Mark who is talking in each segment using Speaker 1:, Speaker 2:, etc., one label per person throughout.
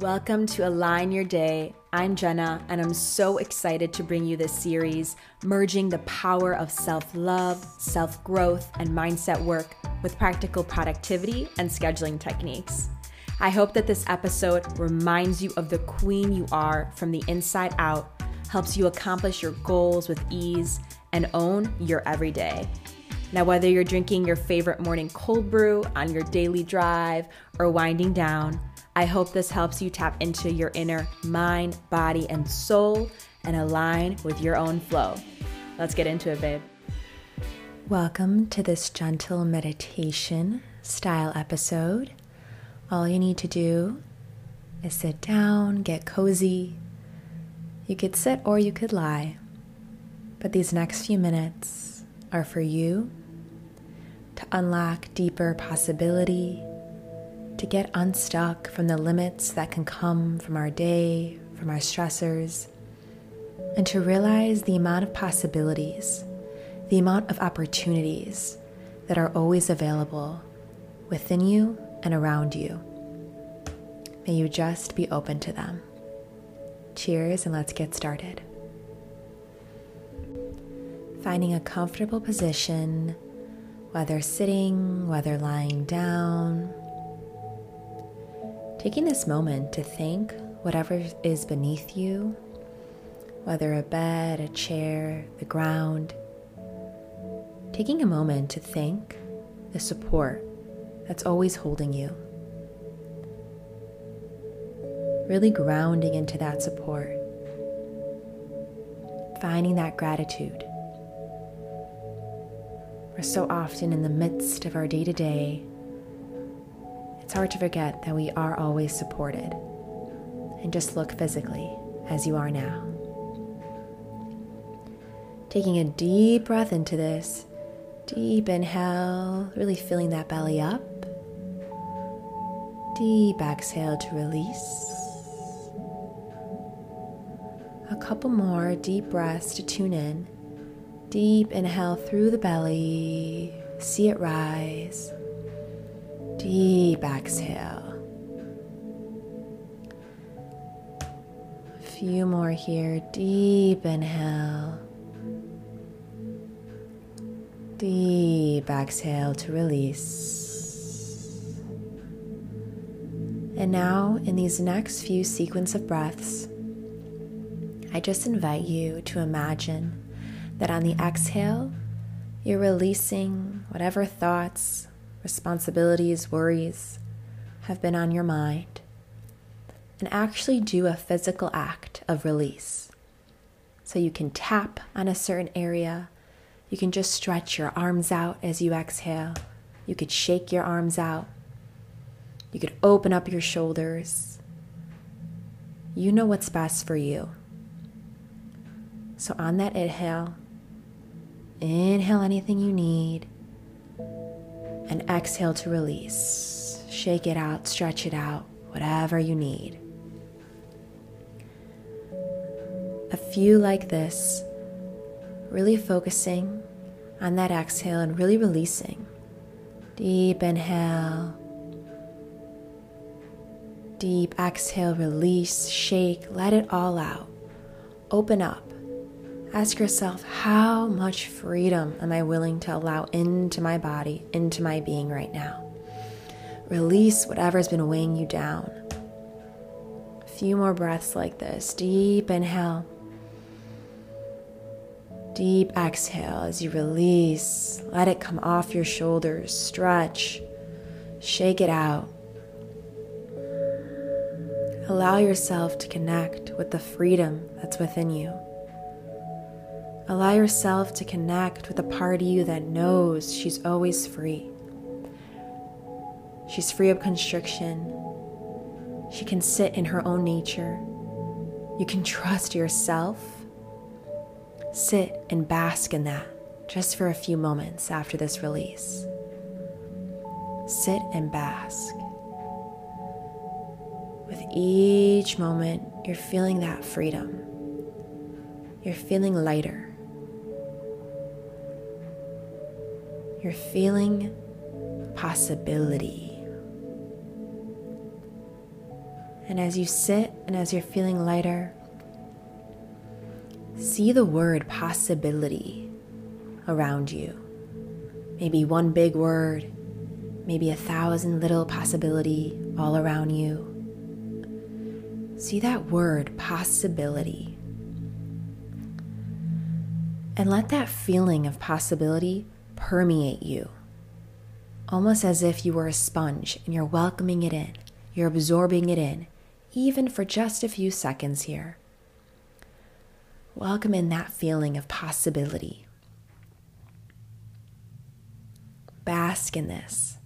Speaker 1: Welcome to Align Your Day. I'm Jenna, and I'm so excited to bring you this series, merging the power of self love, self growth, and mindset work with practical productivity and scheduling techniques. I hope that this episode reminds you of the queen you are from the inside out, helps you accomplish your goals with ease, and own your everyday. Now, whether you're drinking your favorite morning cold brew on your daily drive or winding down, I hope this helps you tap into your inner mind, body, and soul and align with your own flow. Let's get into it, babe. Welcome to this gentle meditation style episode. All you need to do is sit down, get cozy. You could sit or you could lie, but these next few minutes are for you to unlock deeper possibility to get unstuck from the limits that can come from our day, from our stressors, and to realize the amount of possibilities, the amount of opportunities that are always available within you and around you. May you just be open to them. Cheers, and let's get started. Finding a comfortable position, whether sitting, whether lying down Taking this moment to thank whatever is beneath you, whether a bed, a chair, the ground. Taking a moment to thank the support that's always holding you. Really grounding into that support. Finding that gratitude. We're so often in the midst of our day to day hard to forget that we are always supported. And just look physically as you are now. Taking a deep breath into this, deep inhale, really filling that belly up. Deep exhale to release. A couple more deep breaths to tune in. Deep inhale through the belly, see it rise. Deep exhale. A few more here. Deep inhale. Deep exhale to release. And now, in these next few sequence of breaths, I just invite you to imagine that on the exhale, you're releasing whatever thoughts, responsibilities, worries have been on your mind, and actually do a physical act of release. So you can tap on a certain area, you can just stretch your arms out as you exhale, you could shake your arms out, you could open up your shoulders. You know what's best for you. So on that inhale, inhale anything you need and exhale to release. Shake it out, stretch it out, whatever you need. A few like this, really focusing on that exhale and really releasing. Deep inhale, deep exhale, release, shake, let it all out. Open up. Ask yourself, how much freedom am I willing to allow into my body, into my being right now? Release whatever's been weighing you down. A few more breaths like this. Deep inhale. Deep exhale as you release. Let it come off your shoulders. Stretch. Shake it out. Allow yourself to connect with the freedom that's within you. Allow yourself to connect with a part of you that knows she's always free. She's free of constriction. She can sit in her own nature. You can trust yourself. Sit and bask in that just for a few moments after this release. Sit and bask. With each moment, you're feeling that freedom. You're feeling lighter. You're feeling possibility. And as you sit and as you're feeling lighter, see the word possibility around you. Maybe one big word, maybe a thousand little possibility all around you. See that word possibility. And let that feeling of possibility permeate you, almost as if you were a sponge and you're welcoming it in, you're absorbing it in, even for just a few seconds here. Welcome in that feeling of possibility. Bask in this.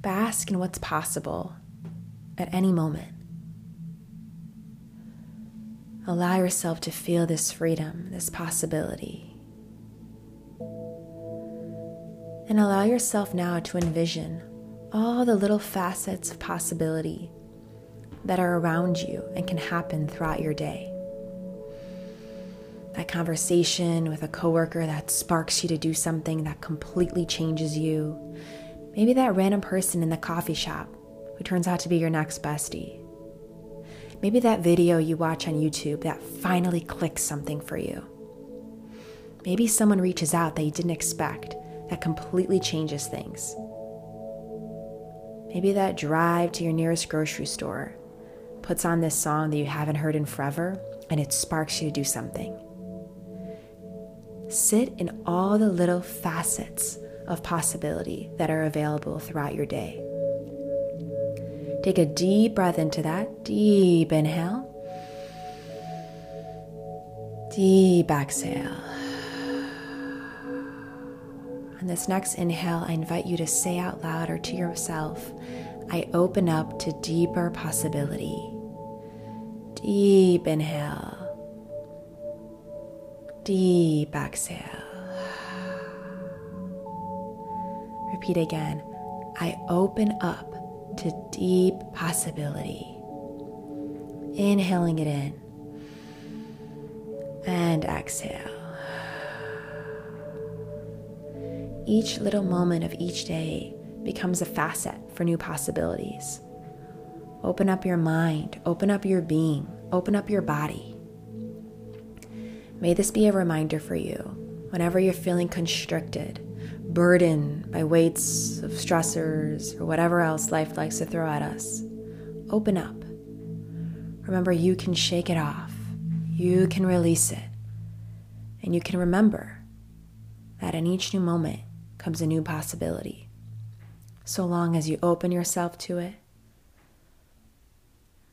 Speaker 1: Bask in what's possible at any moment. Allow yourself to feel this freedom, this possibility. And allow yourself now to envision all the little facets of possibility that are around you and can happen throughout your day. That conversation with a coworker that sparks you to do something that completely changes you. Maybe that random person in the coffee shop who turns out to be your next bestie. Maybe that video you watch on YouTube that finally clicks something for you. Maybe someone reaches out that you didn't expect that completely changes things. Maybe that drive to your nearest grocery store puts on this song that you haven't heard in forever and it sparks you to do something. Sit in all the little facets of possibility that are available throughout your day. Take a deep breath into that. Deep inhale. Deep exhale. On this next inhale, I invite you to say out loud or to yourself, I open up to deeper possibility. Deep inhale. Deep exhale. Repeat again. I open up to deep possibility. Inhaling it in and exhale. Each little moment of each day becomes a facet for new possibilities. Open up your mind, open up your being, open up your body. May this be a reminder for you whenever you're feeling constricted burdened by weights of stressors or whatever else life likes to throw at us, open up. Remember, you can shake it off, you can release it, and you can remember that in each new moment comes a new possibility. So long as you open yourself to it,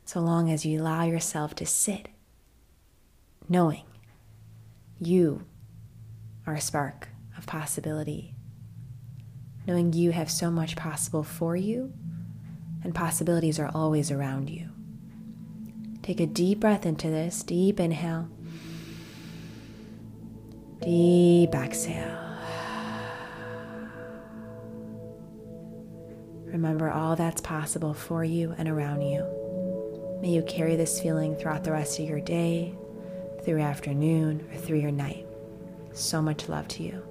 Speaker 1: so long as you allow yourself to sit, knowing you are a spark of possibility knowing you have so much possible for you and possibilities are always around you. Take a deep breath into this, deep inhale, deep exhale. Remember all that's possible for you and around you. May you carry this feeling throughout the rest of your day, through your afternoon, or through your night. So much love to you.